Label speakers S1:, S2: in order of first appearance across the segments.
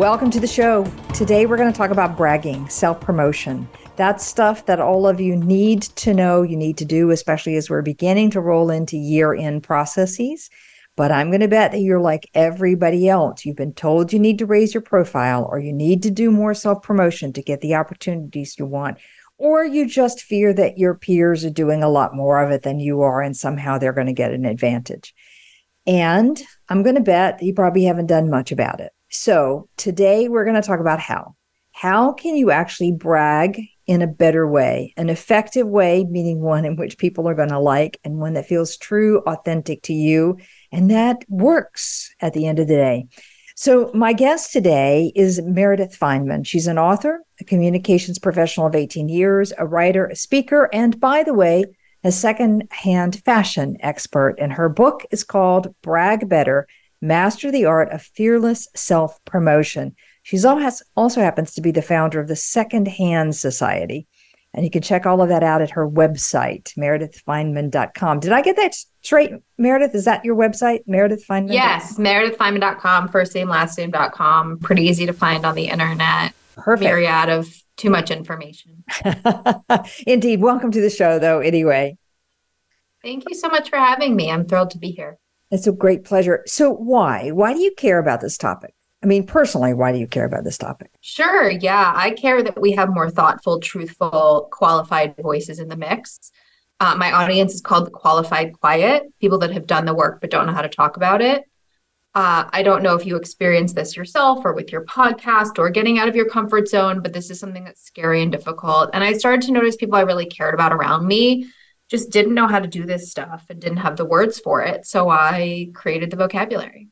S1: Welcome to the show. Today we're going to talk about bragging, self promotion. That's stuff that all of you need to know, you need to do, especially as we're beginning to roll into year end processes. But I'm going to bet that you're like everybody else. You've been told you need to raise your profile or you need to do more self promotion to get the opportunities you want. Or you just fear that your peers are doing a lot more of it than you are, and somehow they're going to get an advantage. And I'm going to bet you probably haven't done much about it. So today we're going to talk about how. How can you actually brag in a better way, an effective way, meaning one in which people are going to like and one that feels true, authentic to you, and that works at the end of the day. So, my guest today is Meredith Fineman. She's an author, a communications professional of 18 years, a writer, a speaker, and by the way, a second-hand fashion expert. And her book is called Brag Better Master the Art of Fearless Self Promotion. She's also happens to be the founder of the Second Hand Society. And you can check all of that out at her website, meredithfineman.com. Did I get that straight, Meredith? Is that your website, Meredith Fineman?
S2: Yes, meredithfineman.com, first name, last name.com. Pretty easy to find on the internet.
S1: Perfect.
S2: Myriad of too much information.
S1: Indeed. Welcome to the show, though, anyway.
S2: Thank you so much for having me. I'm thrilled to be here.
S1: It's a great pleasure. So, why? Why do you care about this topic? I mean, personally, why do you care about this topic?
S2: Sure. Yeah. I care that we have more thoughtful, truthful, qualified voices in the mix. Uh, my audience is called the qualified quiet people that have done the work but don't know how to talk about it. Uh, I don't know if you experience this yourself or with your podcast or getting out of your comfort zone, but this is something that's scary and difficult. And I started to notice people I really cared about around me just didn't know how to do this stuff and didn't have the words for it. So I created the vocabulary.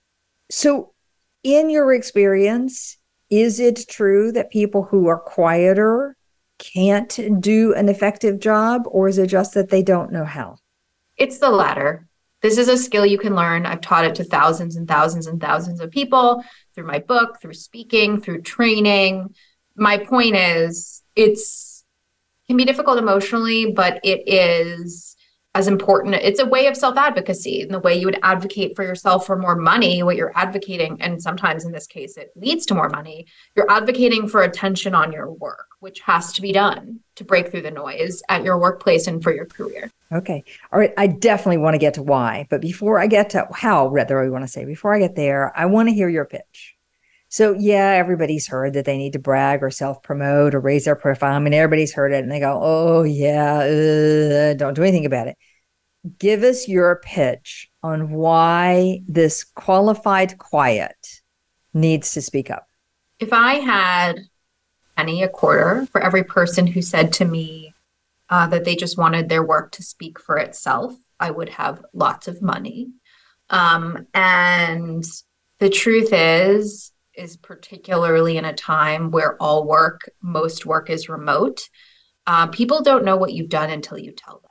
S1: So, in your experience, is it true that people who are quieter can't do an effective job, or is it just that they don't know how?
S2: It's the latter. This is a skill you can learn. I've taught it to thousands and thousands and thousands of people through my book, through speaking, through training. My point is, it's can be difficult emotionally, but it is as important. It's a way of self advocacy and the way you would advocate for yourself for more money, what you're advocating. And sometimes in this case, it leads to more money. You're advocating for attention on your work, which has to be done to break through the noise at your workplace and for your career.
S1: Okay. All right. I definitely want to get to why. But before I get to how, rather, I want to say, before I get there, I want to hear your pitch. So yeah, everybody's heard that they need to brag or self promote or raise their profile. I mean, everybody's heard it, and they go, "Oh yeah, uh, don't do anything about it." Give us your pitch on why this qualified quiet needs to speak up.
S2: If I had penny a quarter for every person who said to me uh, that they just wanted their work to speak for itself, I would have lots of money. Um, and the truth is, is particularly in a time where all work, most work is remote. Uh, people don't know what you've done until you tell them.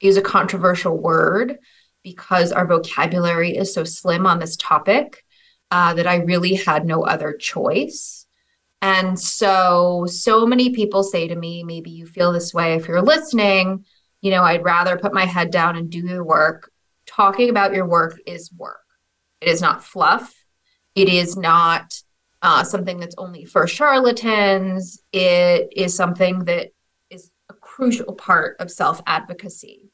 S2: Use a controversial word because our vocabulary is so slim on this topic uh, that I really had no other choice. And so, so many people say to me, maybe you feel this way if you're listening, you know, I'd rather put my head down and do the work. Talking about your work is work, it is not fluff. It is not uh, something that's only for charlatans. It is something that is a crucial part of self advocacy.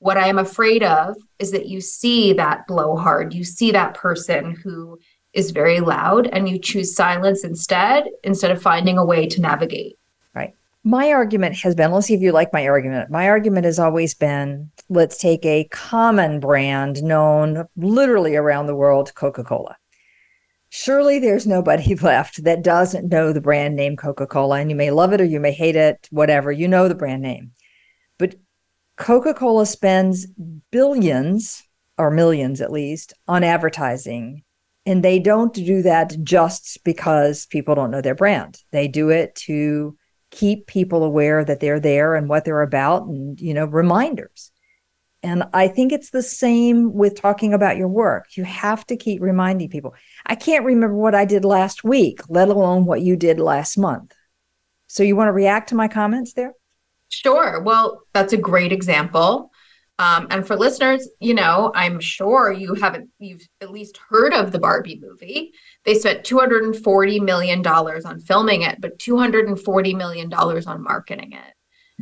S2: What I am afraid of is that you see that blowhard, you see that person who is very loud, and you choose silence instead, instead of finding a way to navigate.
S1: Right. My argument has been let's see if you like my argument. My argument has always been let's take a common brand known literally around the world, Coca Cola surely there's nobody left that doesn't know the brand name Coca Cola. And you may love it or you may hate it, whatever, you know the brand name. But Coca Cola spends billions or millions at least on advertising And they don't do that just because people don't know their brand. They do it to keep people aware that they're there and what they're about and, you know, reminders. And I think it's the same with talking about your work. You have to keep reminding people. I can't remember what I did last week, let alone what you did last month. So you want to react to my comments there?
S2: Sure. Well, that's a great example. Um, and for listeners, you know, I'm sure you haven't, you've at least heard of the Barbie movie. They spent $240 million on filming it, but $240 million on marketing it.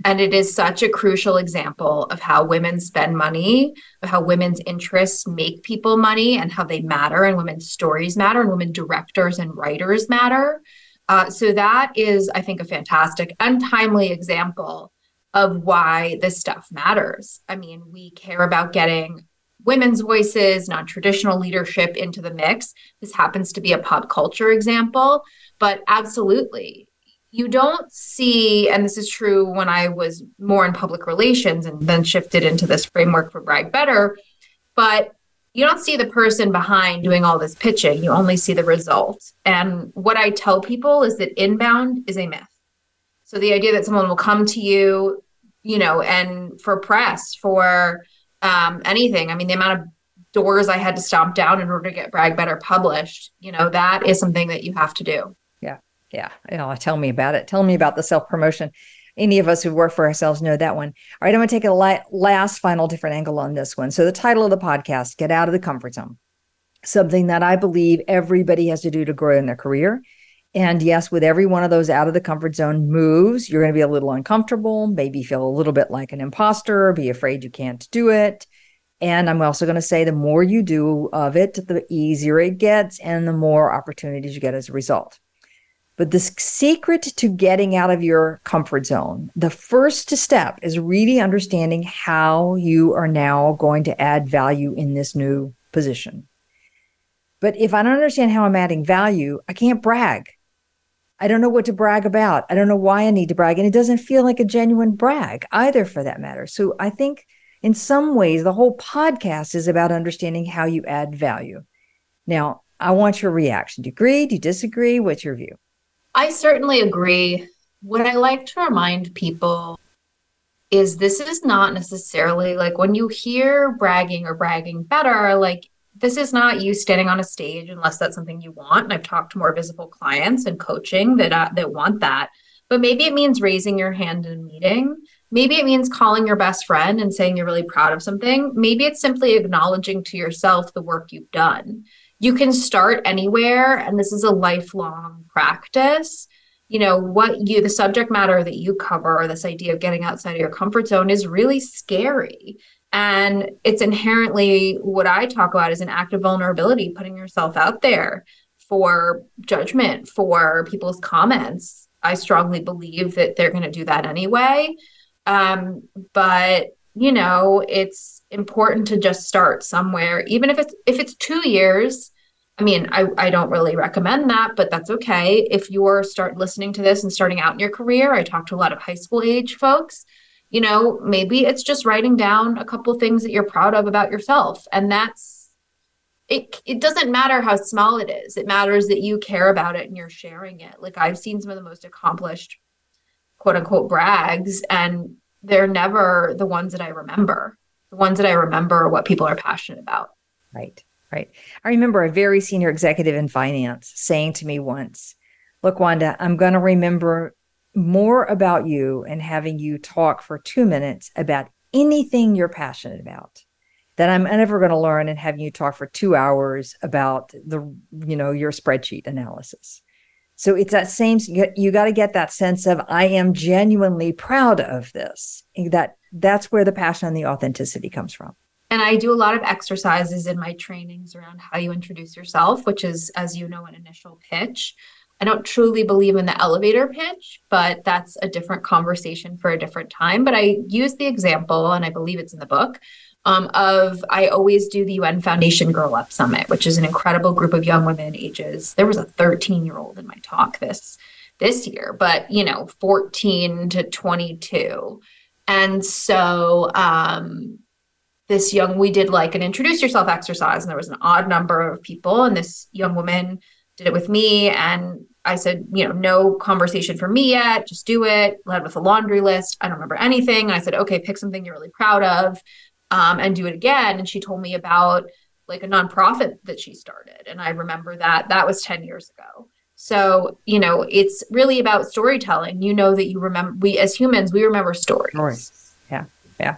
S2: And it is such a crucial example of how women spend money, how women's interests make people money, and how they matter, and women's stories matter, and women directors and writers matter. Uh, so that is, I think, a fantastic and timely example of why this stuff matters. I mean, we care about getting women's voices, non traditional leadership into the mix. This happens to be a pop culture example, but absolutely, you don't see, and this is true when I was more in public relations and then shifted into this framework for Brag Better, but you don't see the person behind doing all this pitching. You only see the result. And what I tell people is that inbound is a myth. So the idea that someone will come to you, you know, and for press, for um, anything, I mean, the amount of doors I had to stomp down in order to get Brag Better published, you know, that is something that you have to do.
S1: Yeah. Yeah, know, tell me about it. Tell me about the self promotion. Any of us who work for ourselves know that one. All right. I'm going to take a la- last final different angle on this one. So, the title of the podcast, Get Out of the Comfort Zone, something that I believe everybody has to do to grow in their career. And yes, with every one of those out of the comfort zone moves, you're going to be a little uncomfortable, maybe feel a little bit like an imposter, be afraid you can't do it. And I'm also going to say the more you do of it, the easier it gets and the more opportunities you get as a result. But the secret to getting out of your comfort zone, the first step is really understanding how you are now going to add value in this new position. But if I don't understand how I'm adding value, I can't brag. I don't know what to brag about. I don't know why I need to brag. And it doesn't feel like a genuine brag either, for that matter. So I think in some ways, the whole podcast is about understanding how you add value. Now, I want your reaction. Do you agree? Do you disagree? What's your view?
S2: I certainly agree. What I like to remind people is this is not necessarily like when you hear bragging or bragging better, like this is not you standing on a stage unless that's something you want. And I've talked to more visible clients and coaching that uh, that want that. But maybe it means raising your hand in a meeting. Maybe it means calling your best friend and saying you're really proud of something. Maybe it's simply acknowledging to yourself the work you've done you can start anywhere and this is a lifelong practice. You know what you the subject matter that you cover this idea of getting outside of your comfort zone is really scary. And it's inherently what i talk about is an act of vulnerability putting yourself out there for judgment for people's comments. I strongly believe that they're going to do that anyway. Um, but you know it's important to just start somewhere even if it's if it's two years i mean i, I don't really recommend that but that's okay. If you're start listening to this and starting out in your career i talk to a lot of high school age folks you know maybe it's just writing down a couple things that you're proud of about yourself and that's it it doesn't matter how small it is. It matters that you care about it and you're sharing it. Like i've seen some of the most accomplished quote unquote brags and they're never the ones that i remember the ones that I remember are what people are passionate about.
S1: Right, right. I remember a very senior executive in finance saying to me once, Look, Wanda, I'm going to remember more about you and having you talk for two minutes about anything you're passionate about that I'm never going to learn and having you talk for two hours about the, you know, your spreadsheet analysis. So it's that same, you got to get that sense of, I am genuinely proud of this, that that's where the passion and the authenticity comes from.
S2: And I do a lot of exercises in my trainings around how you introduce yourself, which is, as you know, an initial pitch. I don't truly believe in the elevator pitch, but that's a different conversation for a different time. But I use the example, and I believe it's in the book, um, of I always do the UN Foundation Girl Up Summit, which is an incredible group of young women ages. There was a 13 year old in my talk this this year, but you know, 14 to 22 and so um, this young, we did like an introduce yourself exercise, and there was an odd number of people, and this young woman did it with me. And I said, you know, no conversation for me yet, just do it. Led with a laundry list. I don't remember anything. And I said, okay, pick something you're really proud of um, and do it again. And she told me about like a nonprofit that she started. And I remember that that was 10 years ago. So, you know, it's really about storytelling. You know that you remember, we as humans, we remember stories.
S1: Stories. Yeah. Yeah.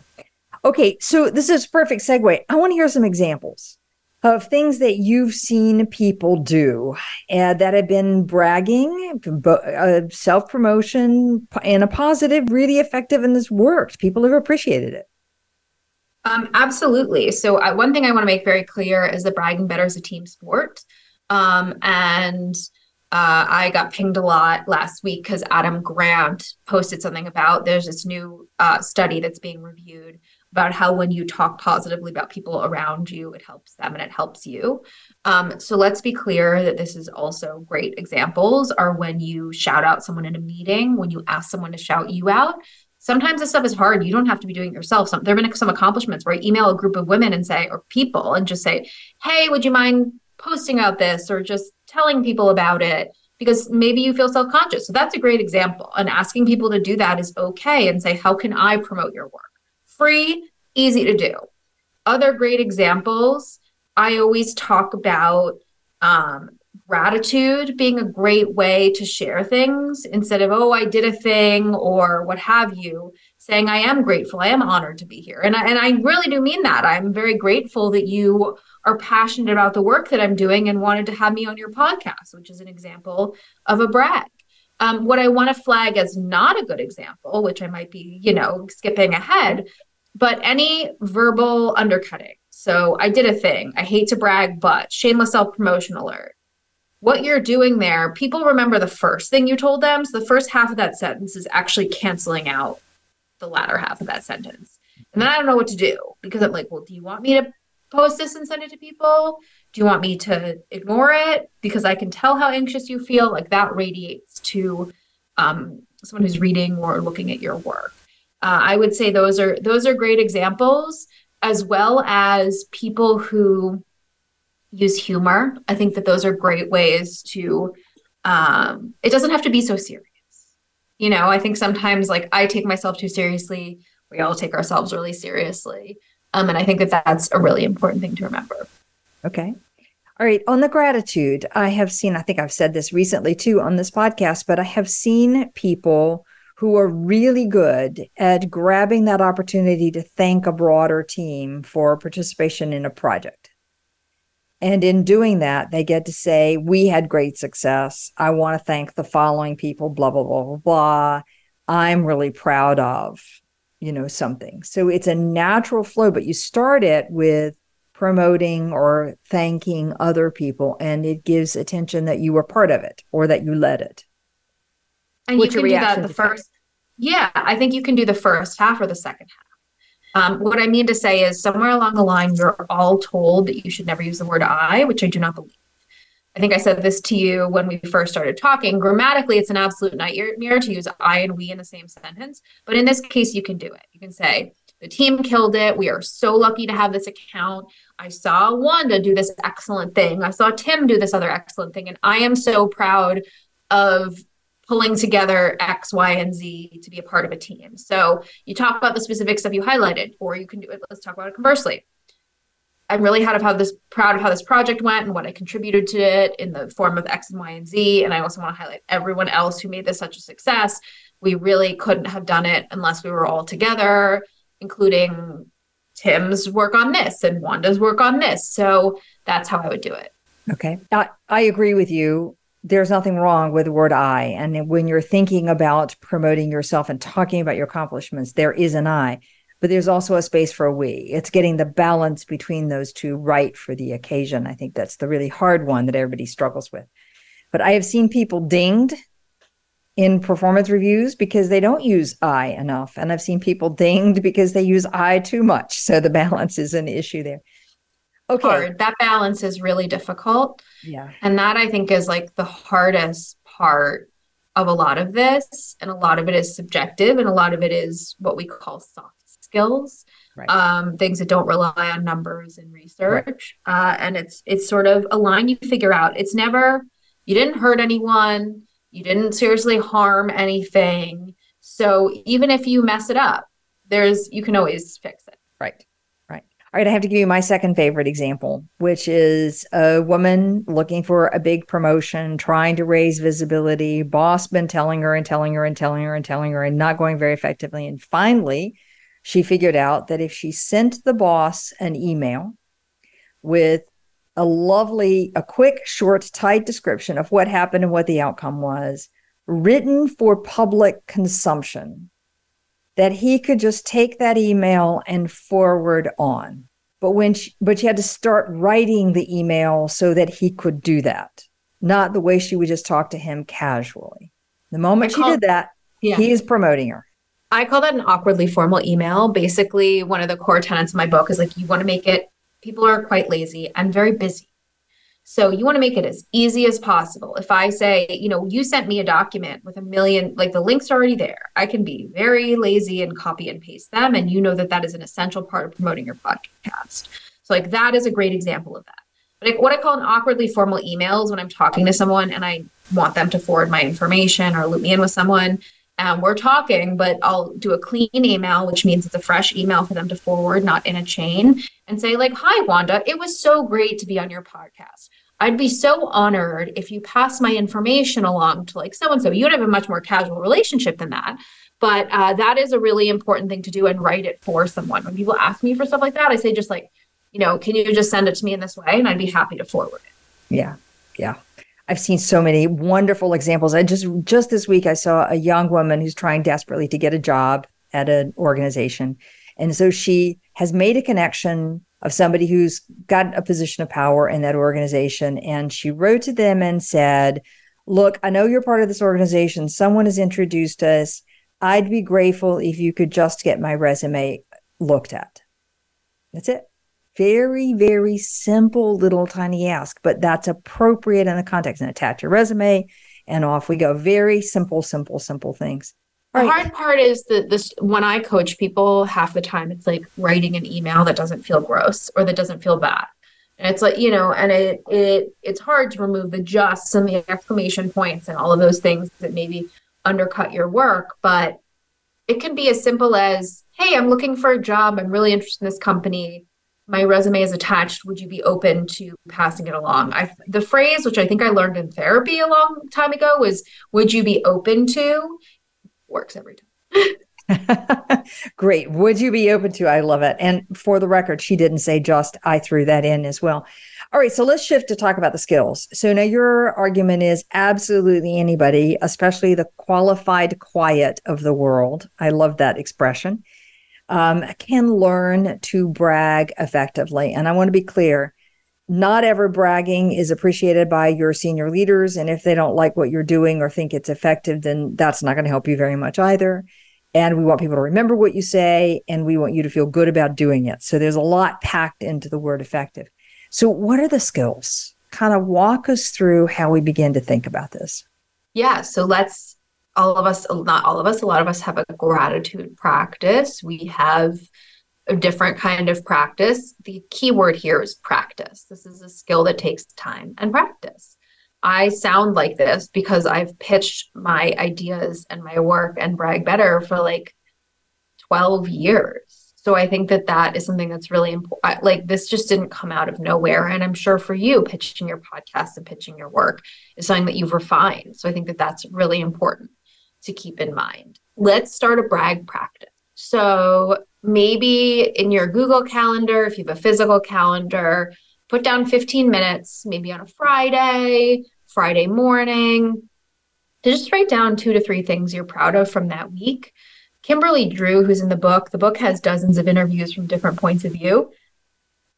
S1: Okay. So this is perfect segue. I want to hear some examples of things that you've seen people do uh, that have been bragging, uh, self promotion and a positive, really effective, and this worked. People have appreciated it.
S2: Um, absolutely. So, uh, one thing I want to make very clear is that bragging better is a team sport. Um, and uh, I got pinged a lot last week because Adam Grant posted something about there's this new uh, study that's being reviewed about how when you talk positively about people around you, it helps them and it helps you. Um, so let's be clear that this is also great examples are when you shout out someone in a meeting, when you ask someone to shout you out. Sometimes this stuff is hard. You don't have to be doing it yourself. Some, there have been some accomplishments where I email a group of women and say, or people, and just say, hey, would you mind posting out this or just telling people about it? because maybe you feel self conscious. So that's a great example. And asking people to do that is okay and say, how can I promote your work? Free, easy to do. Other great examples, I always talk about um, gratitude being a great way to share things instead of, oh, I did a thing or what have you, saying, I am grateful, I am honored to be here. And I, and I really do mean that. I'm very grateful that you are passionate about the work that I'm doing and wanted to have me on your podcast, which is an example of a brag. Um, what I want to flag as not a good example, which I might be, you know, skipping ahead, but any verbal undercutting. So I did a thing. I hate to brag, but shameless self promotion alert. What you're doing there, people remember the first thing you told them. So the first half of that sentence is actually canceling out the latter half of that sentence. And then I don't know what to do because I'm like, well, do you want me to post this and send it to people? Do you want me to ignore it? Because I can tell how anxious you feel. Like that radiates to um, someone who's reading or looking at your work. Uh, I would say those are those are great examples, as well as people who use humor. I think that those are great ways to. Um, it doesn't have to be so serious. You know, I think sometimes like I take myself too seriously. We all take ourselves really seriously. Um, and I think that that's a really important thing to remember.
S1: Okay. All right. On the gratitude, I have seen, I think I've said this recently too on this podcast, but I have seen people who are really good at grabbing that opportunity to thank a broader team for participation in a project. And in doing that, they get to say, We had great success. I want to thank the following people, blah, blah, blah, blah, blah. I'm really proud of you know something so it's a natural flow but you start it with promoting or thanking other people and it gives attention that you were part of it or that you led it
S2: and What's you can do that the first yeah i think you can do the first half or the second half um, what i mean to say is somewhere along the line you're all told that you should never use the word i which i do not believe I think I said this to you when we first started talking. Grammatically, it's an absolute nightmare to use I and we in the same sentence. But in this case, you can do it. You can say, the team killed it. We are so lucky to have this account. I saw Wanda do this excellent thing. I saw Tim do this other excellent thing. And I am so proud of pulling together X, Y, and Z to be a part of a team. So you talk about the specific stuff you highlighted, or you can do it. Let's talk about it conversely. I'm really proud of how this proud of how this project went and what I contributed to it in the form of X and Y and Z. And I also want to highlight everyone else who made this such a success. We really couldn't have done it unless we were all together, including Tim's work on this and Wanda's work on this. So that's how I would do it.
S1: Okay. I, I agree with you. There's nothing wrong with the word I. And when you're thinking about promoting yourself and talking about your accomplishments, there is an I but there's also a space for a we. It's getting the balance between those two right for the occasion. I think that's the really hard one that everybody struggles with. But I have seen people dinged in performance reviews because they don't use I enough. And I've seen people dinged because they use I too much. So the balance is an issue there.
S2: Okay. Hard. That balance is really difficult.
S1: Yeah.
S2: And that I think is like the hardest part of a lot of this. And a lot of it is subjective and a lot of it is what we call soft skills. right. um, things that don't rely on numbers and research. Right. Uh, and it's it's sort of a line you figure out. It's never you didn't hurt anyone, you didn't seriously harm anything. So even if you mess it up, there's you can always fix it.
S1: Right. All right, I have to give you my second favorite example, which is a woman looking for a big promotion, trying to raise visibility. Boss been telling her and telling her and telling her and telling her and not going very effectively. And finally, she figured out that if she sent the boss an email with a lovely, a quick, short, tight description of what happened and what the outcome was, written for public consumption, that he could just take that email and forward on. But when she, but she had to start writing the email so that he could do that, not the way she would just talk to him casually. The moment she did that, yeah. he is promoting her.
S2: I call that an awkwardly formal email. Basically, one of the core tenets of my book is like you want to make it. People are quite lazy and very busy. So you want to make it as easy as possible. If I say, you know, you sent me a document with a million, like the links are already there, I can be very lazy and copy and paste them. And you know that that is an essential part of promoting your podcast. So, like, that is a great example of that. But like, what I call an awkwardly formal email is when I'm talking to someone and I want them to forward my information or loop me in with someone and we're talking, but I'll do a clean email, which means it's a fresh email for them to forward, not in a chain, and say, like, hi, Wanda, it was so great to be on your podcast. I'd be so honored if you pass my information along to like so and so. You'd have a much more casual relationship than that. But uh, that is a really important thing to do and write it for someone. When people ask me for stuff like that, I say, just like, you know, can you just send it to me in this way? And I'd be happy to forward it.
S1: Yeah. Yeah. I've seen so many wonderful examples. I just just this week I saw a young woman who's trying desperately to get a job at an organization. And so she has made a connection of somebody who's got a position of power in that organization and she wrote to them and said, "Look, I know you're part of this organization. Someone has introduced us. I'd be grateful if you could just get my resume looked at." That's it. Very, very simple little tiny ask, but that's appropriate in the context and attach your resume and off we go. Very simple, simple, simple things.
S2: The right. hard part is that this when I coach people, half the time it's like writing an email that doesn't feel gross or that doesn't feel bad. And it's like, you know, and it it it's hard to remove the justs and the exclamation points and all of those things that maybe undercut your work, but it can be as simple as, hey, I'm looking for a job. I'm really interested in this company my resume is attached would you be open to passing it along i the phrase which i think i learned in therapy a long time ago was would you be open to works every
S1: time. Great. Would you be open to i love it. And for the record she didn't say just i threw that in as well. All right so let's shift to talk about the skills. So now your argument is absolutely anybody especially the qualified quiet of the world. I love that expression. Um, can learn to brag effectively. And I want to be clear not ever bragging is appreciated by your senior leaders. And if they don't like what you're doing or think it's effective, then that's not going to help you very much either. And we want people to remember what you say and we want you to feel good about doing it. So there's a lot packed into the word effective. So, what are the skills? Kind of walk us through how we begin to think about this.
S2: Yeah. So let's all of us, not all of us, a lot of us have a gratitude practice. We have a different kind of practice. The key word here is practice. This is a skill that takes time and practice. I sound like this because I've pitched my ideas and my work and brag better for like 12 years. So I think that that is something that's really important. Like this just didn't come out of nowhere. And I'm sure for you, pitching your podcast and pitching your work is something that you've refined. So I think that that's really important to keep in mind. Let's start a brag practice. So maybe in your Google Calendar, if you have a physical calendar, put down 15 minutes, maybe on a Friday, Friday morning, to just write down two to three things you're proud of from that week. Kimberly Drew, who's in the book, the book has dozens of interviews from different points of view,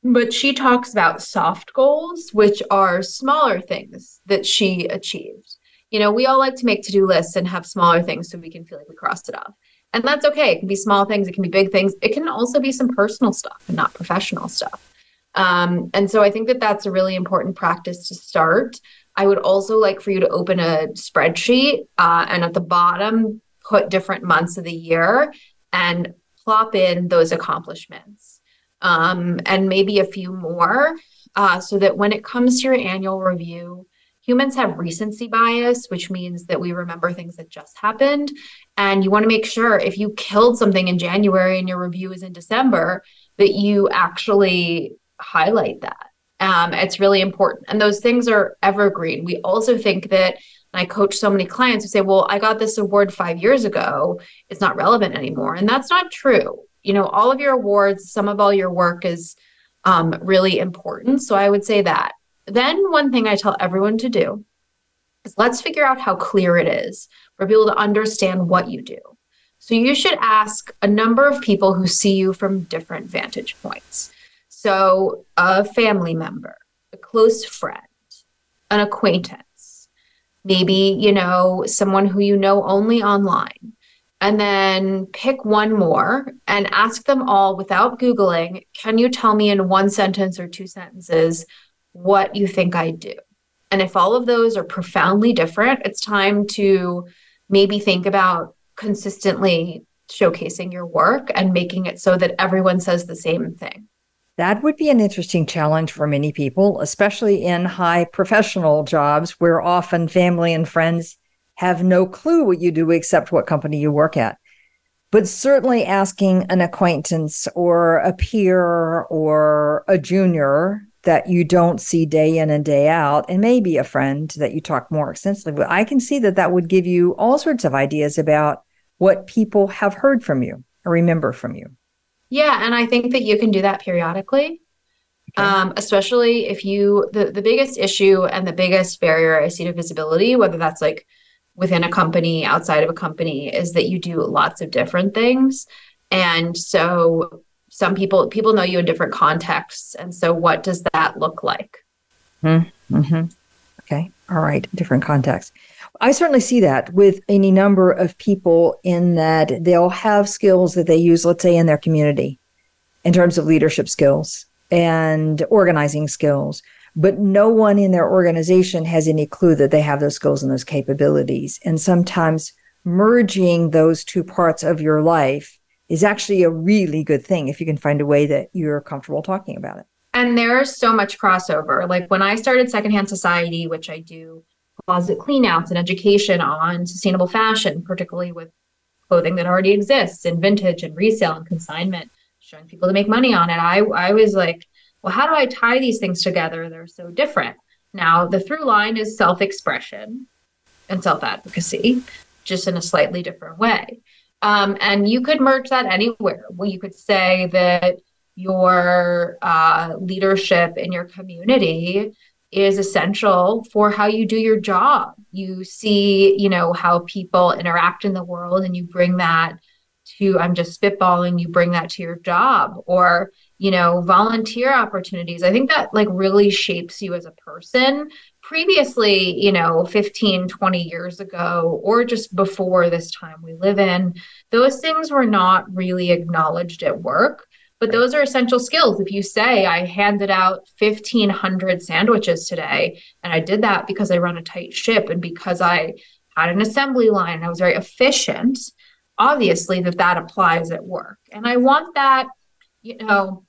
S2: but she talks about soft goals, which are smaller things that she achieved you know, we all like to make to do lists and have smaller things so we can feel like we crossed it off. And that's okay. It can be small things, it can be big things. It can also be some personal stuff and not professional stuff. Um, and so I think that that's a really important practice to start. I would also like for you to open a spreadsheet uh, and at the bottom, put different months of the year and plop in those accomplishments um, and maybe a few more uh, so that when it comes to your annual review, humans have recency bias, which means that we remember things that just happened. And you want to make sure if you killed something in January and your review is in December, that you actually highlight that. Um, it's really important. And those things are evergreen. We also think that I coach so many clients who say, Well, I got this award five years ago. It's not relevant anymore. And that's not true. You know, all of your awards, some of all your work is um, really important. So I would say that. Then, one thing I tell everyone to do is let's figure out how clear it is for people to understand what you do. So you should ask a number of people who see you from different vantage points. So, a family member, a close friend, an acquaintance, maybe, you know, someone who you know only online. And then pick one more and ask them all without Googling, can you tell me in one sentence or two sentences what you think I do. And if all of those are profoundly different, it's time to maybe think about consistently showcasing your work and making it so that everyone says the same thing.
S1: That would be an interesting challenge for many people, especially in high professional jobs where often family and friends have no clue what you do except what company you work at. But certainly asking an acquaintance or a peer or a junior that you don't see day in and day out, and maybe a friend that you talk more extensively with, I can see that that would give you all sorts of ideas about what people have heard from you or remember from you.
S2: Yeah, and I think that you can do that periodically. Okay. Um, especially if you the, the biggest issue and the biggest barrier I see to visibility, whether that's like within a company, outside of a company, is that you do lots of different things. And so some people people know you in different contexts. And so what does that look like?
S1: Mm-hmm. okay all right different contexts. I certainly see that with any number of people in that they'll have skills that they use let's say in their community in terms of leadership skills and organizing skills. But no one in their organization has any clue that they have those skills and those capabilities. And sometimes merging those two parts of your life is actually a really good thing if you can find a way that you're comfortable talking about it.
S2: And there's so much crossover. Like when I started Secondhand Society, which I do closet cleanouts and education on sustainable fashion, particularly with clothing that already exists in vintage and resale and consignment, showing people to make money on it. I, I was like, well, how do I tie these things together? They're so different. Now, the through line is self expression and self advocacy, just in a slightly different way. Um, and you could merge that anywhere. Well, you could say that your uh, leadership in your community is essential for how you do your job. You see, you know, how people interact in the world and you bring that to, I'm just spitballing, you bring that to your job or, you know, volunteer opportunities. I think that like really shapes you as a person previously, you know, 15, 20 years ago, or just before this time we live in, those things were not really acknowledged at work. But those are essential skills. If you say, I handed out 1,500 sandwiches today, and I did that because I run a tight ship and because I had an assembly line, and I was very efficient, obviously that that applies at work. And I want that, you know,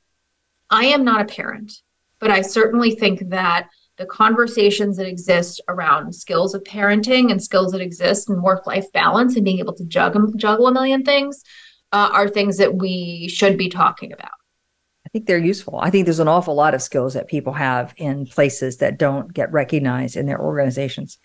S2: I am not a parent, but I certainly think that the conversations that exist around skills of parenting and skills that exist in work life balance and being able to juggle, juggle a million things uh, are things that we should be talking about.
S1: I think they're useful. I think there's an awful lot of skills that people have in places that don't get recognized in their organizations.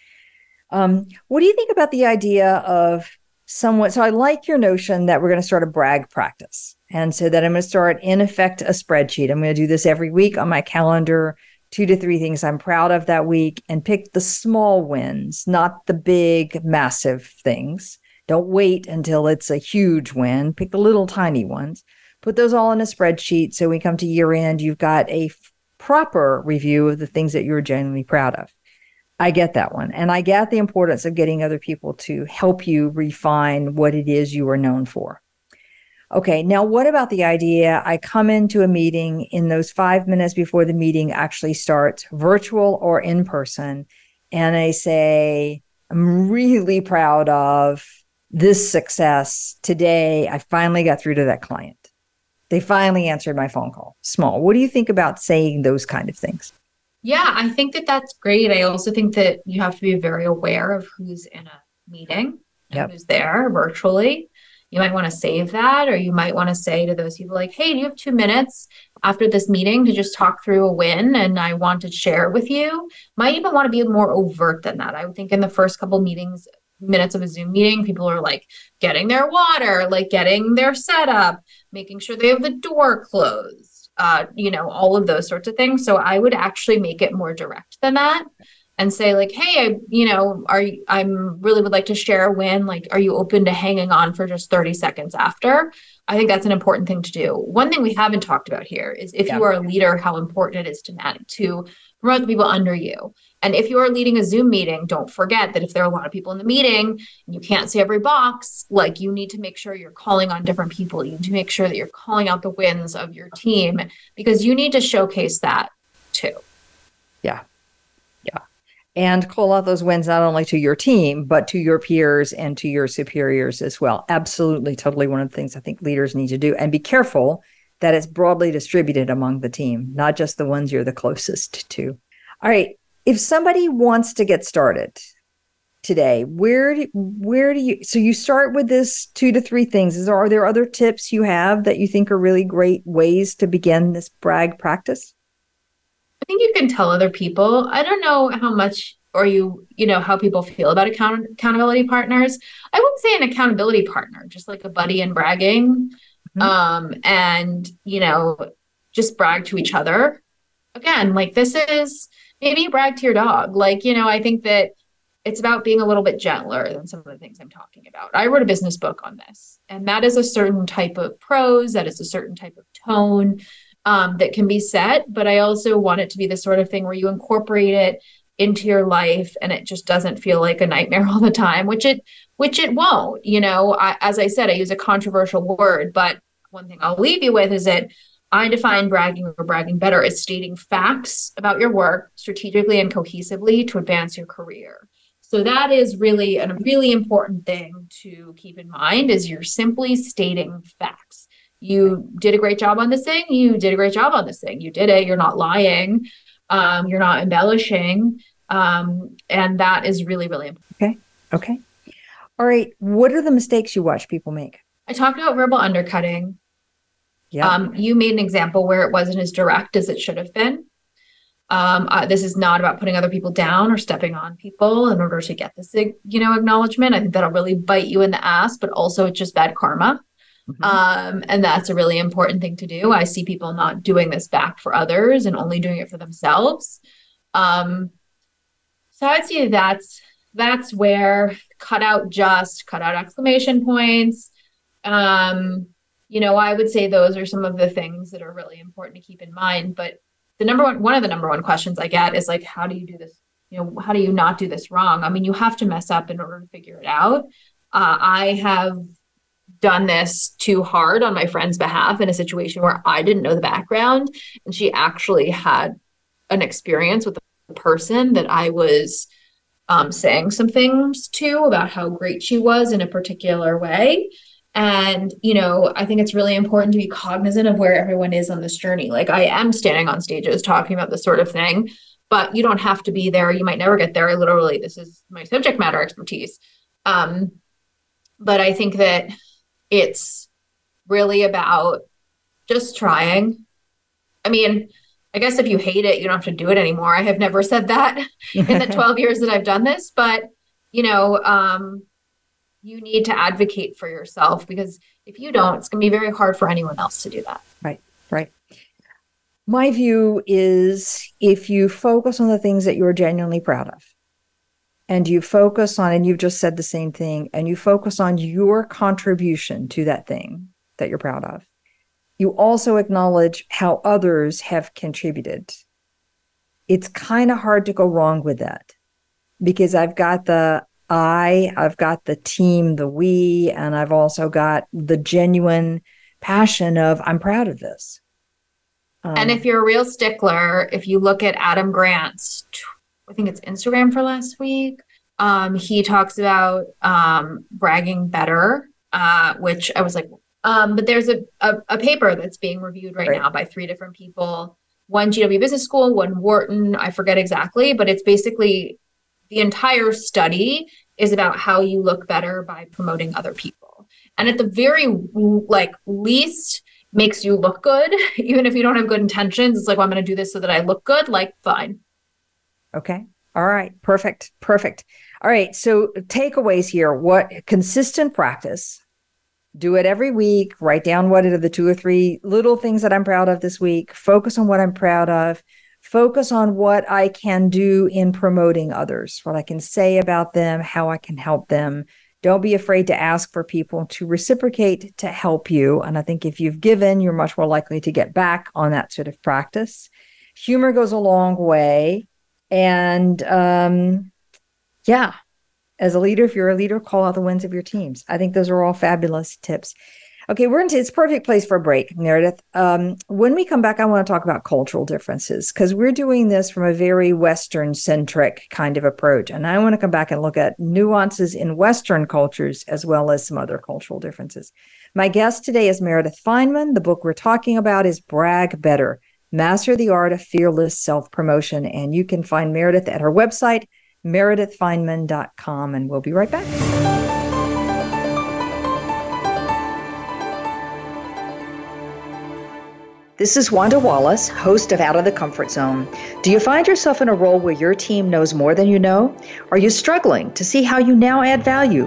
S1: Um, what do you think about the idea of somewhat? So I like your notion that we're going to start a brag practice. And so that I'm going to start in effect a spreadsheet. I'm going to do this every week on my calendar two to three things I'm proud of that week and pick the small wins, not the big, massive things. Don't wait until it's a huge win. Pick the little tiny ones. Put those all in a spreadsheet. So when we come to year end, you've got a f- proper review of the things that you're genuinely proud of. I get that one. And I get the importance of getting other people to help you refine what it is you are known for. Okay, now what about the idea I come into a meeting in those five minutes before the meeting actually starts, virtual or in person, and I say, I'm really proud of this success today, I finally got through to that client. They finally answered my phone call. Small. What do you think about saying those kind of things?
S2: Yeah, I think that that's great. I also think that you have to be very aware of who's in a meeting yep. who's there virtually. You might want to save that, or you might want to say to those people, like, hey, do you have two minutes after this meeting to just talk through a win? And I want to share it with you. Might even want to be more overt than that. I would think in the first couple meetings, minutes of a Zoom meeting, people are like getting their water, like getting their setup, making sure they have the door closed, uh, you know, all of those sorts of things. So I would actually make it more direct than that and say like hey I, you know are you, i'm really would like to share a win like are you open to hanging on for just 30 seconds after? I think that's an important thing to do. One thing we haven't talked about here is if yeah. you are a leader how important it is to to promote the people under you. And if you are leading a zoom meeting don't forget that if there are a lot of people in the meeting and you can't see every box like you need to make sure you're calling on different people. You need to make sure that you're calling out the wins of your team because you need to showcase that too.
S1: Yeah and call out those wins not only to your team, but to your peers and to your superiors as well. Absolutely, totally one of the things I think leaders need to do. And be careful that it's broadly distributed among the team, not just the ones you're the closest to. All right. If somebody wants to get started today, where do, where do you so you start with this two to three things. Is there are there other tips you have that you think are really great ways to begin this brag practice?
S2: I think you can tell other people. I don't know how much or you you know how people feel about account- accountability partners. I wouldn't say an accountability partner, just like a buddy in bragging. Mm-hmm. Um and you know just brag to each other. Again, like this is maybe you brag to your dog. Like, you know, I think that it's about being a little bit gentler than some of the things I'm talking about. I wrote a business book on this, and that is a certain type of prose, that is a certain type of tone um, that can be set, but I also want it to be the sort of thing where you incorporate it into your life and it just doesn't feel like a nightmare all the time, which it which it won't. You know, I, as I said, I use a controversial word, but one thing I'll leave you with is that I define bragging or bragging better as stating facts about your work strategically and cohesively to advance your career. So that is really a really important thing to keep in mind is you're simply stating facts you did a great job on this thing. You did a great job on this thing. You did it. You're not lying. Um, you're not embellishing. Um, and that is really really important
S1: okay. Okay. All right. What are the mistakes you watch people make?
S2: I talked about verbal undercutting. Yeah. Um, you made an example where it wasn't as direct as it should have been. Um, uh, this is not about putting other people down or stepping on people in order to get this you know acknowledgement. I think that'll really bite you in the ass but also it's just bad karma Mm-hmm. Um, and that's a really important thing to do. I see people not doing this back for others and only doing it for themselves. Um, so I'd say that's that's where cut out just, cut out exclamation points. Um, you know, I would say those are some of the things that are really important to keep in mind. But the number one, one of the number one questions I get is like, how do you do this? You know, how do you not do this wrong? I mean, you have to mess up in order to figure it out. Uh, I have done this too hard on my friend's behalf in a situation where I didn't know the background. And she actually had an experience with the person that I was um, saying some things to about how great she was in a particular way. And, you know, I think it's really important to be cognizant of where everyone is on this journey. Like, I am standing on stages talking about this sort of thing, but you don't have to be there. You might never get there. Literally, this is my subject matter expertise. Um, but I think that it's really about just trying. I mean, I guess if you hate it, you don't have to do it anymore. I have never said that in the 12 years that I've done this, but you know, um, you need to advocate for yourself because if you don't, it's going to be very hard for anyone else to do that.
S1: Right, right. My view is if you focus on the things that you're genuinely proud of, and you focus on, and you've just said the same thing, and you focus on your contribution to that thing that you're proud of. You also acknowledge how others have contributed. It's kind of hard to go wrong with that because I've got the I, I've got the team, the we, and I've also got the genuine passion of I'm proud of this.
S2: Um, and if you're a real stickler, if you look at Adam Grant's I think it's Instagram for last week. Um, he talks about um, bragging better, uh, which I was like, um, but there's a, a, a, paper that's being reviewed right, right, now by three different people one GW Business School, one Wharton, I forget exactly, but it's basically the entire study is about how you look better by promoting other people. And at the very like least makes you look good, even if you don't have good intentions. It's like, well, I'm going to do this so that I look good. Like, fine.
S1: Okay. All right. Perfect. Perfect. All right. So takeaways here. What consistent practice do it every week. Write down what are the two or three little things that I'm proud of this week. Focus on what I'm proud of. Focus on what I can do in promoting others, what I can say about them, how I can help them. Don't be afraid to ask for people to reciprocate to help you. And I think if you've given, you're much more likely to get back on that sort of practice. Humor goes a long way. And um, yeah, as a leader, if you're a leader, call out the wins of your teams. I think those are all fabulous tips. Okay, we're into it's perfect place for a break, Meredith. Um, when we come back, I want to talk about cultural differences because we're doing this from a very Western centric kind of approach. And I want to come back and look at nuances in Western cultures as well as some other cultural differences. My guest today is Meredith Fineman. The book we're talking about is Brag Better Master the Art of Fearless Self Promotion. And you can find Meredith at her website, meredithfineman.com, and we'll be right back. This is Wanda Wallace, host of Out of the Comfort Zone. Do you find yourself in a role where your team knows more than you know? Are you struggling to see how you now add value?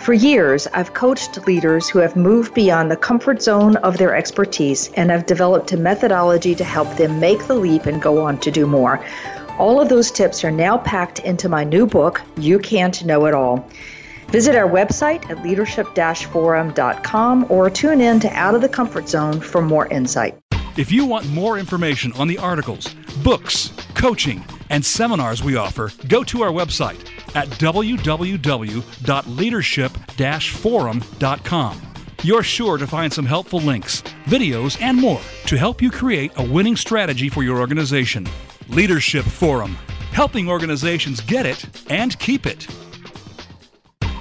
S1: For years, I've coached leaders who have moved beyond the comfort zone of their expertise and have developed a methodology to help them make the leap and go on to do more. All of those tips are now packed into my new book, You Can't Know It All. Visit our website at leadership forum.com or tune in to Out of the Comfort Zone for more insight.
S3: If you want more information on the articles, books, coaching, and seminars we offer, go to our website at www.leadership forum.com. You're sure to find some helpful links, videos, and more to help you create a winning strategy for your organization. Leadership Forum, helping organizations get it and keep it.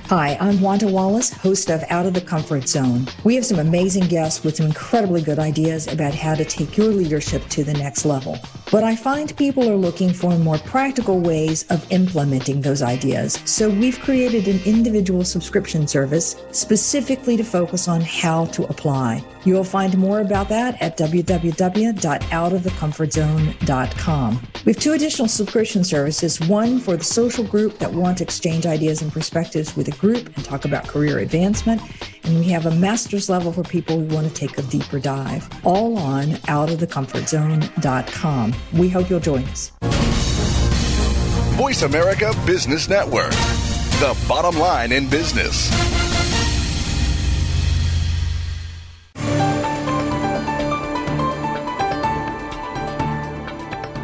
S1: Hi, I'm Wanda Wallace, host of Out of the Comfort Zone. We have some amazing guests with some incredibly good ideas about how to take your leadership to the next level. But I find people are looking for more practical ways of implementing those ideas. So we've created an individual subscription service specifically to focus on how to apply. You'll find more about that at www.outofthecomfortzone.com. We have two additional subscription services one for the social group that want to exchange ideas and perspectives with a group and talk about career advancement. And we have a master's level for people who want to take a deeper dive, all on outofthecomfortzone.com. We hope you'll join us.
S4: Voice America Business Network, the bottom line in business.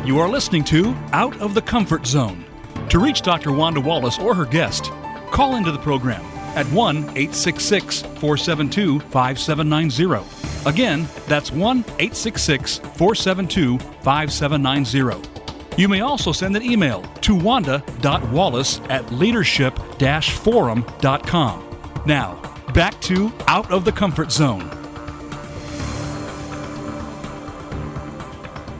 S3: You are listening to Out of the Comfort Zone. To reach Dr. Wanda Wallace or her guest, call into the program at 1 866 472 5790. Again, that's 1 866 472 5790. You may also send an email to wanda.wallace at leadership forum.com. Now, back to Out of the Comfort Zone.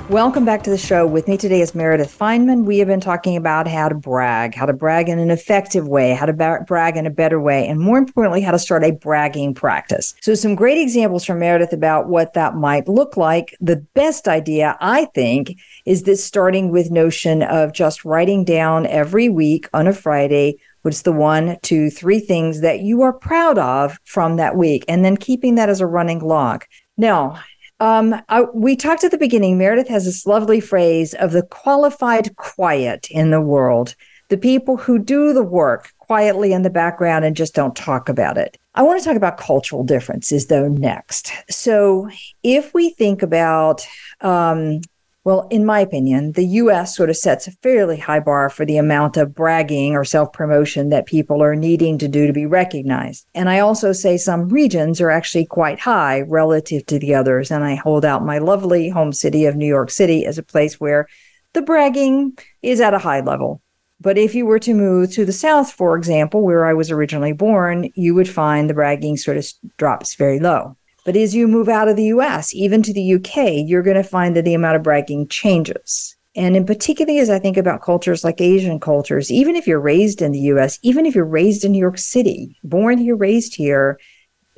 S1: Welcome back to the show. With me today is Meredith Fineman. We have been talking about how to brag, how to brag in an effective way, how to brag in a better way, and more importantly, how to start a bragging practice. So, some great examples from Meredith about what that might look like. The best idea, I think, is this starting with notion of just writing down every week on a Friday what's the one, two, three things that you are proud of from that week, and then keeping that as a running log. Now, um, I, we talked at the beginning. Meredith has this lovely phrase of the qualified quiet in the world, the people who do the work quietly in the background and just don't talk about it. I want to talk about cultural differences, though, next. So, if we think about um, well, in my opinion, the US sort of sets a fairly high bar for the amount of bragging or self promotion that people are needing to do to be recognized. And I also say some regions are actually quite high relative to the others. And I hold out my lovely home city of New York City as a place where the bragging is at a high level. But if you were to move to the South, for example, where I was originally born, you would find the bragging sort of drops very low. But as you move out of the US, even to the UK, you're going to find that the amount of bragging changes. And in particularly as I think about cultures like Asian cultures, even if you're raised in the US, even if you're raised in New York City, born here, raised here,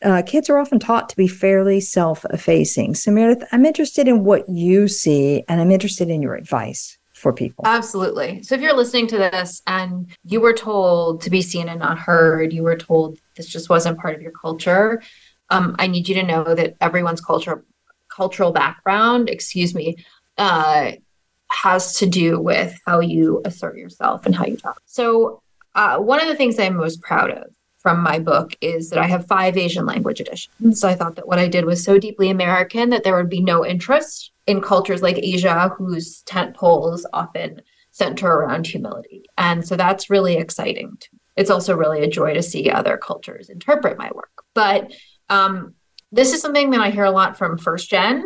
S1: uh, kids are often taught to be fairly self effacing. So, Meredith, I'm interested in what you see and I'm interested in your advice for people.
S2: Absolutely. So, if you're listening to this and you were told to be seen and not heard, you were told this just wasn't part of your culture, um, I need you to know that everyone's culture, cultural background, excuse me, uh, has to do with how you assert yourself and how you talk. So, uh, one of the things I'm most proud of from my book is that I have five Asian language editions. So I thought that what I did was so deeply American that there would be no interest in cultures like Asia, whose tent poles often center around humility. And so that's really exciting. It's also really a joy to see other cultures interpret my work. But um, this is something that I hear a lot from first gen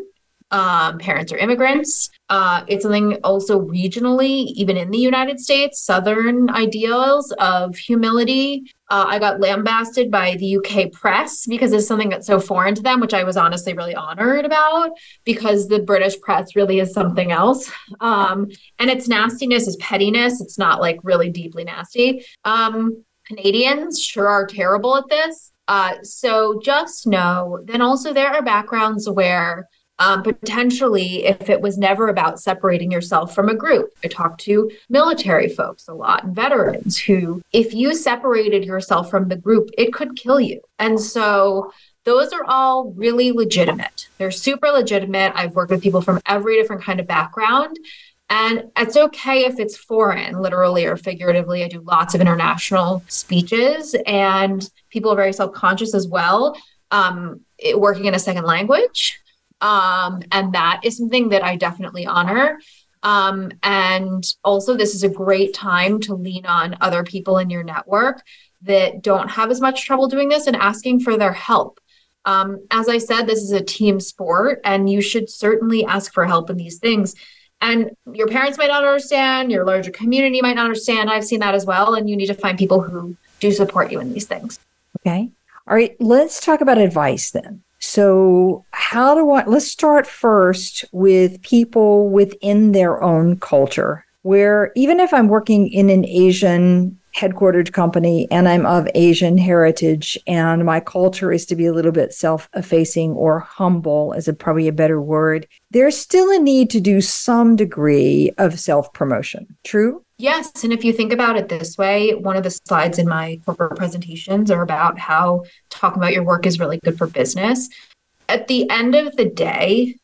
S2: um, parents or immigrants. Uh, it's something also regionally, even in the United States, Southern ideals of humility. Uh, I got lambasted by the UK press because it's something that's so foreign to them, which I was honestly really honored about because the British press really is something else. Um, and its nastiness is pettiness, it's not like really deeply nasty. Um, Canadians sure are terrible at this. Uh, so just know, then also there are backgrounds where um, potentially if it was never about separating yourself from a group. I talk to military folks a lot veterans who, if you separated yourself from the group, it could kill you. And so those are all really legitimate. They're super legitimate. I've worked with people from every different kind of background. And it's okay if it's foreign, literally or figuratively. I do lots of international speeches, and people are very self conscious as well. Um, it, working in a second language, um, and that is something that I definitely honor. Um, and also, this is a great time to lean on other people in your network that don't have as much trouble doing this and asking for their help. Um, as I said, this is a team sport, and you should certainly ask for help in these things. And your parents might not understand, your larger community might not understand. I've seen that as well. And you need to find people who do support you in these things.
S1: Okay. All right. Let's talk about advice then. So, how do I? Let's start first with people within their own culture, where even if I'm working in an Asian headquartered company and I'm of Asian heritage and my culture is to be a little bit self effacing or humble, is a, probably a better word, there's still a need to do some degree of self promotion. True?
S2: Yes. And if you think about it this way, one of the slides in my corporate presentations are about how talking about your work is really good for business. At the end of the day,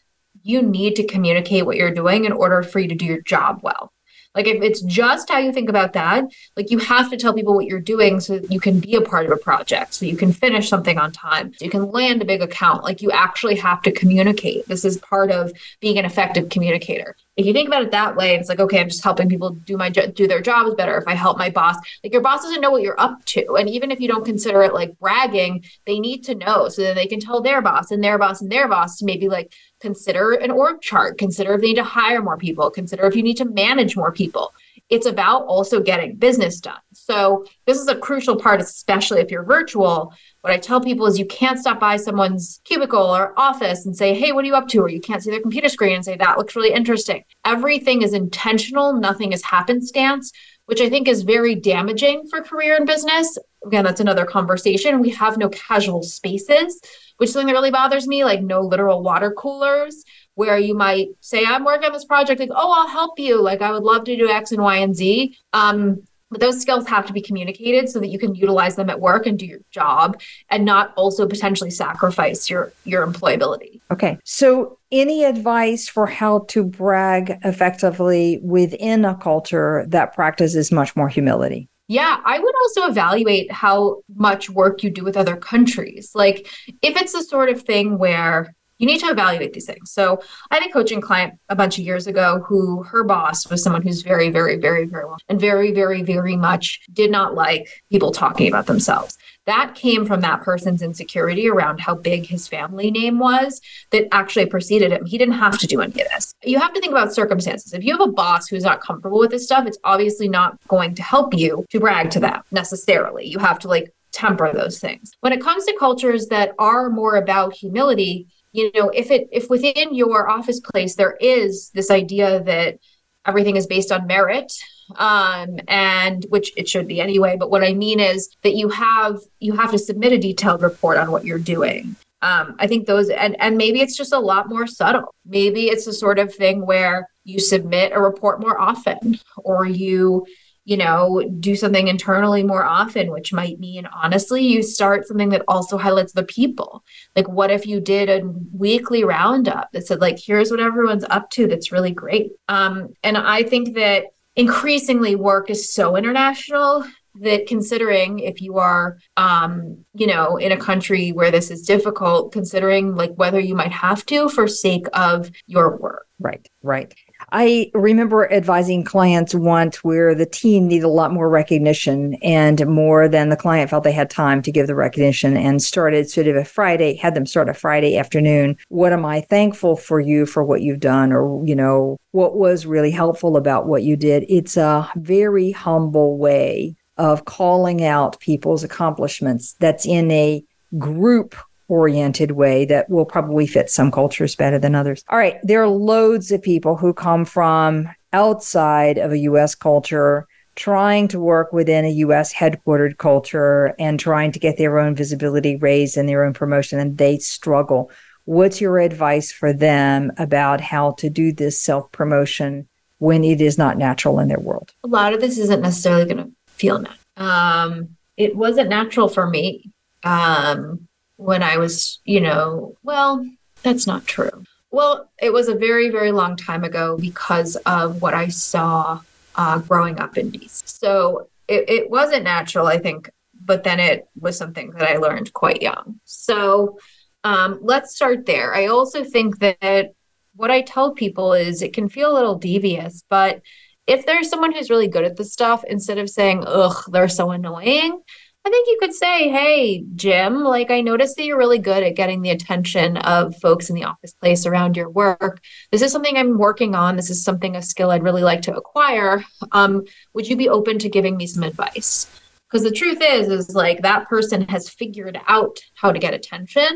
S2: you need to communicate what you're doing in order for you to do your job well. Like if it's just how you think about that, like you have to tell people what you're doing so that you can be a part of a project, so you can finish something on time, so you can land a big account. Like you actually have to communicate. This is part of being an effective communicator. If you think about it that way, it's like, okay, I'm just helping people do my do their jobs better. If I help my boss, like your boss doesn't know what you're up to, and even if you don't consider it like bragging, they need to know so that they can tell their boss and their boss and their boss to maybe like consider an org chart, consider if they need to hire more people, consider if you need to manage more people. It's about also getting business done. So, this is a crucial part, especially if you're virtual. What I tell people is you can't stop by someone's cubicle or office and say, Hey, what are you up to? Or you can't see their computer screen and say, That looks really interesting. Everything is intentional, nothing is happenstance, which I think is very damaging for career and business. Again, that's another conversation. We have no casual spaces which is something that really bothers me, like no literal water coolers where you might say, I'm working on this project, like, oh, I'll help you. Like I would love to do X and Y and Z. Um, but those skills have to be communicated so that you can utilize them at work and do your job and not also potentially sacrifice your your employability.
S1: Okay. So any advice for how to brag effectively within a culture that practices much more humility?
S2: Yeah, I would also evaluate how much work you do with other countries. Like, if it's the sort of thing where you need to evaluate these things. So I had a coaching client a bunch of years ago who her boss was someone who's very, very, very, very well and very, very, very much did not like people talking about themselves. That came from that person's insecurity around how big his family name was that actually preceded him. He didn't have to do any of this. You have to think about circumstances. If you have a boss who's not comfortable with this stuff, it's obviously not going to help you to brag to them necessarily. You have to like temper those things. When it comes to cultures that are more about humility, you know if it if within your office place there is this idea that everything is based on merit um, and which it should be anyway but what i mean is that you have you have to submit a detailed report on what you're doing. Um, i think those and and maybe it's just a lot more subtle. Maybe it's the sort of thing where you submit a report more often or you you know, do something internally more often, which might mean honestly, you start something that also highlights the people. Like, what if you did a weekly roundup that said, like, here's what everyone's up to that's really great? Um, and I think that increasingly work is so international that considering if you are um, you know in a country where this is difficult considering like whether you might have to for sake of your work
S1: right right I remember advising clients once where the team needed a lot more recognition and more than the client felt they had time to give the recognition and started sort of a Friday, had them start a Friday afternoon. What am I thankful for you for what you've done? Or, you know, what was really helpful about what you did? It's a very humble way of calling out people's accomplishments that's in a group oriented way that will probably fit some cultures better than others. All right, there are loads of people who come from outside of a US culture trying to work within a US headquartered culture and trying to get their own visibility raised and their own promotion and they struggle. What's your advice for them about how to do this self promotion when it is not natural in their world?
S2: A lot of this isn't necessarily going to feel natural. Um, it wasn't natural for me. Um, when I was, you know, well, that's not true. Well, it was a very, very long time ago because of what I saw uh, growing up in DC. So it, it wasn't natural, I think, but then it was something that I learned quite young. So um, let's start there. I also think that what I tell people is it can feel a little devious, but if there's someone who's really good at the stuff, instead of saying, ugh, they're so annoying, I think you could say, hey, Jim, like I noticed that you're really good at getting the attention of folks in the office place around your work. This is something I'm working on. This is something, a skill I'd really like to acquire. Um, would you be open to giving me some advice? Because the truth is, is like that person has figured out how to get attention.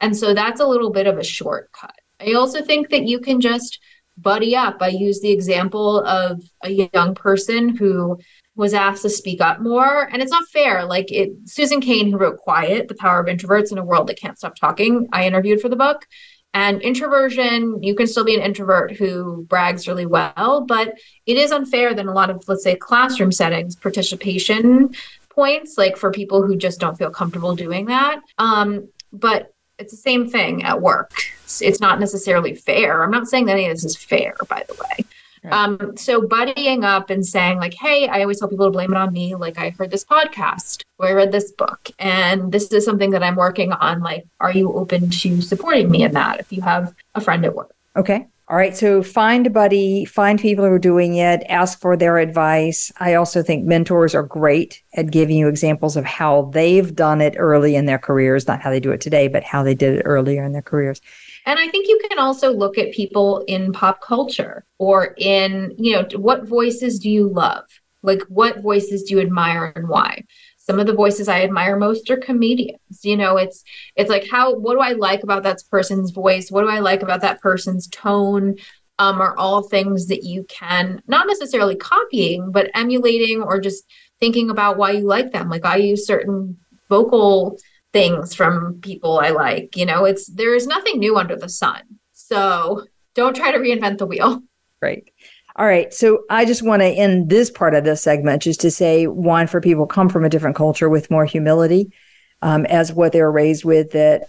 S2: And so that's a little bit of a shortcut. I also think that you can just buddy up. I use the example of a young person who was asked to speak up more and it's not fair. Like it susan cain who wrote quiet the power of introverts in a world that can't stop talking i interviewed for the book. And introversion you can still be an introvert who brags really well but it is unfair that a lot of let's say classroom settings participation points like for people who just don't feel comfortable doing that. Um, but it's the same thing at work. It's, it's not necessarily fair. I'm not saying that any of this is fair by the way Right. Um, so buddying up and saying like, hey, I always tell people to blame it on me. Like I heard this podcast or I read this book and this is something that I'm working on. Like, are you open to supporting me in that if you have a friend at work?
S1: Okay. All right. So find a buddy, find people who are doing it, ask for their advice. I also think mentors are great at giving you examples of how they've done it early in their careers, not how they do it today, but how they did it earlier in their careers.
S2: And I think you can also look at people in pop culture or in, you know, what voices do you love? Like, what voices do you admire and why? Some of the voices I admire most are comedians. You know, it's it's like how what do I like about that person's voice? What do I like about that person's tone? Um, are all things that you can not necessarily copying, but emulating or just thinking about why you like them. Like I use certain vocal things from people I like. You know, it's there is nothing new under the sun. So don't try to reinvent the wheel.
S1: Right. All right. So I just want to end this part of this segment just to say one, for people come from a different culture with more humility um, as what they're raised with, that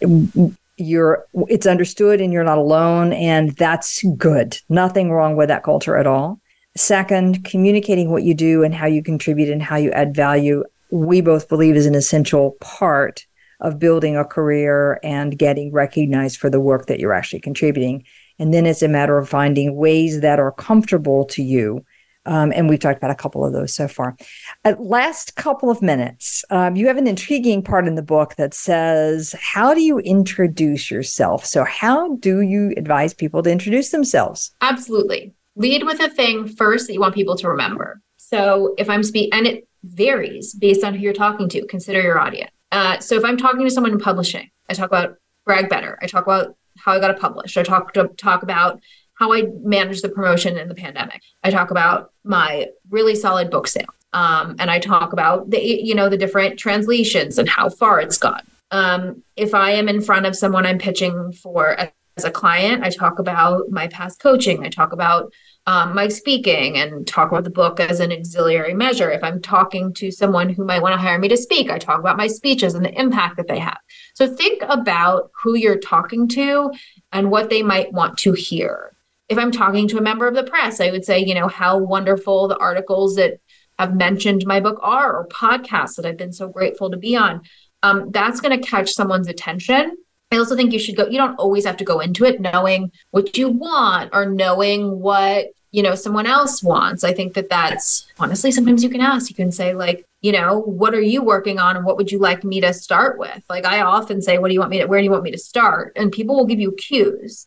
S1: you're it's understood and you're not alone. And that's good. Nothing wrong with that culture at all. Second, communicating what you do and how you contribute and how you add value, we both believe is an essential part of building a career and getting recognized for the work that you're actually contributing. And then it's a matter of finding ways that are comfortable to you. Um, and we've talked about a couple of those so far. At last couple of minutes, um, you have an intriguing part in the book that says, How do you introduce yourself? So, how do you advise people to introduce themselves?
S2: Absolutely. Lead with a thing first that you want people to remember. So, if I'm speaking, and it varies based on who you're talking to, consider your audience. Uh, so, if I'm talking to someone in publishing, I talk about brag better. I talk about how I got it published. I talk to talk about how I managed the promotion in the pandemic. I talk about my really solid book sale. Um, and I talk about the you know the different translations and how far it's gone. Um, if I am in front of someone I'm pitching for as a client, I talk about my past coaching. I talk about um, my speaking and talk about the book as an auxiliary measure. If I'm talking to someone who might want to hire me to speak, I talk about my speeches and the impact that they have. So think about who you're talking to and what they might want to hear. If I'm talking to a member of the press, I would say, you know, how wonderful the articles that have mentioned my book are, or podcasts that I've been so grateful to be on. Um, that's going to catch someone's attention. I also think you should go, you don't always have to go into it knowing what you want or knowing what you know someone else wants. I think that that's honestly sometimes you can ask. You can say like you know what are you working on and what would you like me to start with? Like i often say what do you want me to where do you want me to start? And people will give you cues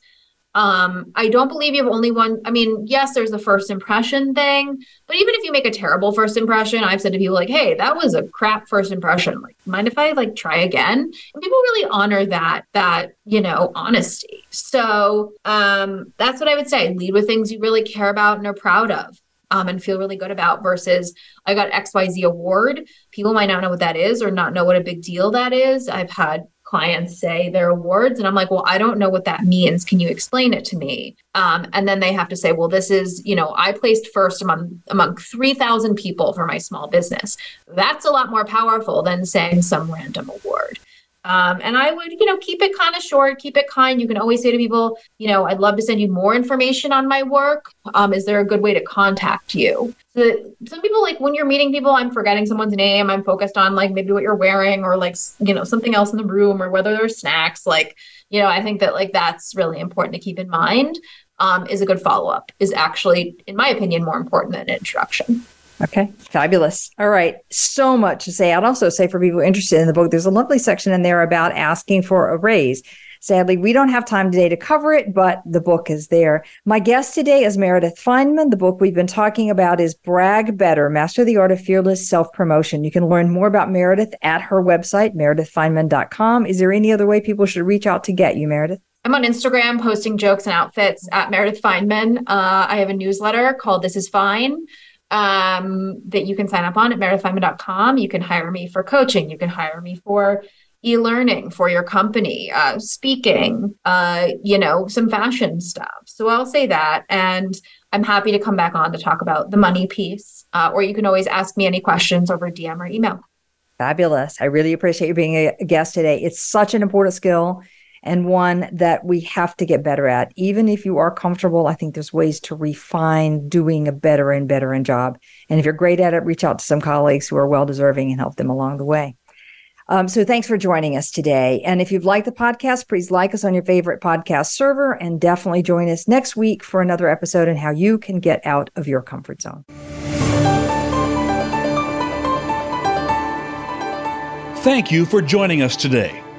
S2: um, I don't believe you have only one. I mean, yes, there's the first impression thing, but even if you make a terrible first impression, I've said to people like, "Hey, that was a crap first impression. Like, mind if I like try again?" And people really honor that that you know honesty. So um, that's what I would say. Lead with things you really care about and are proud of. Um, and feel really good about versus I got XYZ award. People might not know what that is or not know what a big deal that is. I've had clients say their awards and i'm like well i don't know what that means. Can you explain it to me? Um, and then they have to say well this is you know i placed first among among 3000 people for my small business. That's a lot more powerful than saying some random award um, and I would, you know, keep it kind of short, keep it kind. You can always say to people, you know, I'd love to send you more information on my work. Um, is there a good way to contact you? So some people like when you're meeting people, I'm forgetting someone's name. I'm focused on like maybe what you're wearing or like, you know, something else in the room or whether there's snacks. Like, you know, I think that like that's really important to keep in mind. Um, is a good follow up is actually, in my opinion, more important than an introduction.
S1: Okay, fabulous. All right, so much to say. I'd also say for people interested in the book, there's a lovely section in there about asking for a raise. Sadly, we don't have time today to cover it, but the book is there. My guest today is Meredith Fineman. The book we've been talking about is Brag Better Master the Art of Fearless Self Promotion. You can learn more about Meredith at her website, meredithfineman.com. Is there any other way people should reach out to get you, Meredith?
S2: I'm on Instagram posting jokes and outfits at Meredith Fineman. Uh, I have a newsletter called This Is Fine um, that you can sign up on at meredithfineman.com. You can hire me for coaching. You can hire me for e-learning for your company, uh, speaking, uh, you know, some fashion stuff. So I'll say that, and I'm happy to come back on to talk about the money piece. Uh, or you can always ask me any questions over DM or email.
S1: Fabulous. I really appreciate you being a guest today. It's such an important skill and one that we have to get better at. Even if you are comfortable, I think there's ways to refine doing a better and better and job. And if you're great at it, reach out to some colleagues who are well deserving and help them along the way. Um, so thanks for joining us today. And if you've liked the podcast, please like us on your favorite podcast server and definitely join us next week for another episode on how you can get out of your comfort zone.
S3: Thank you for joining us today.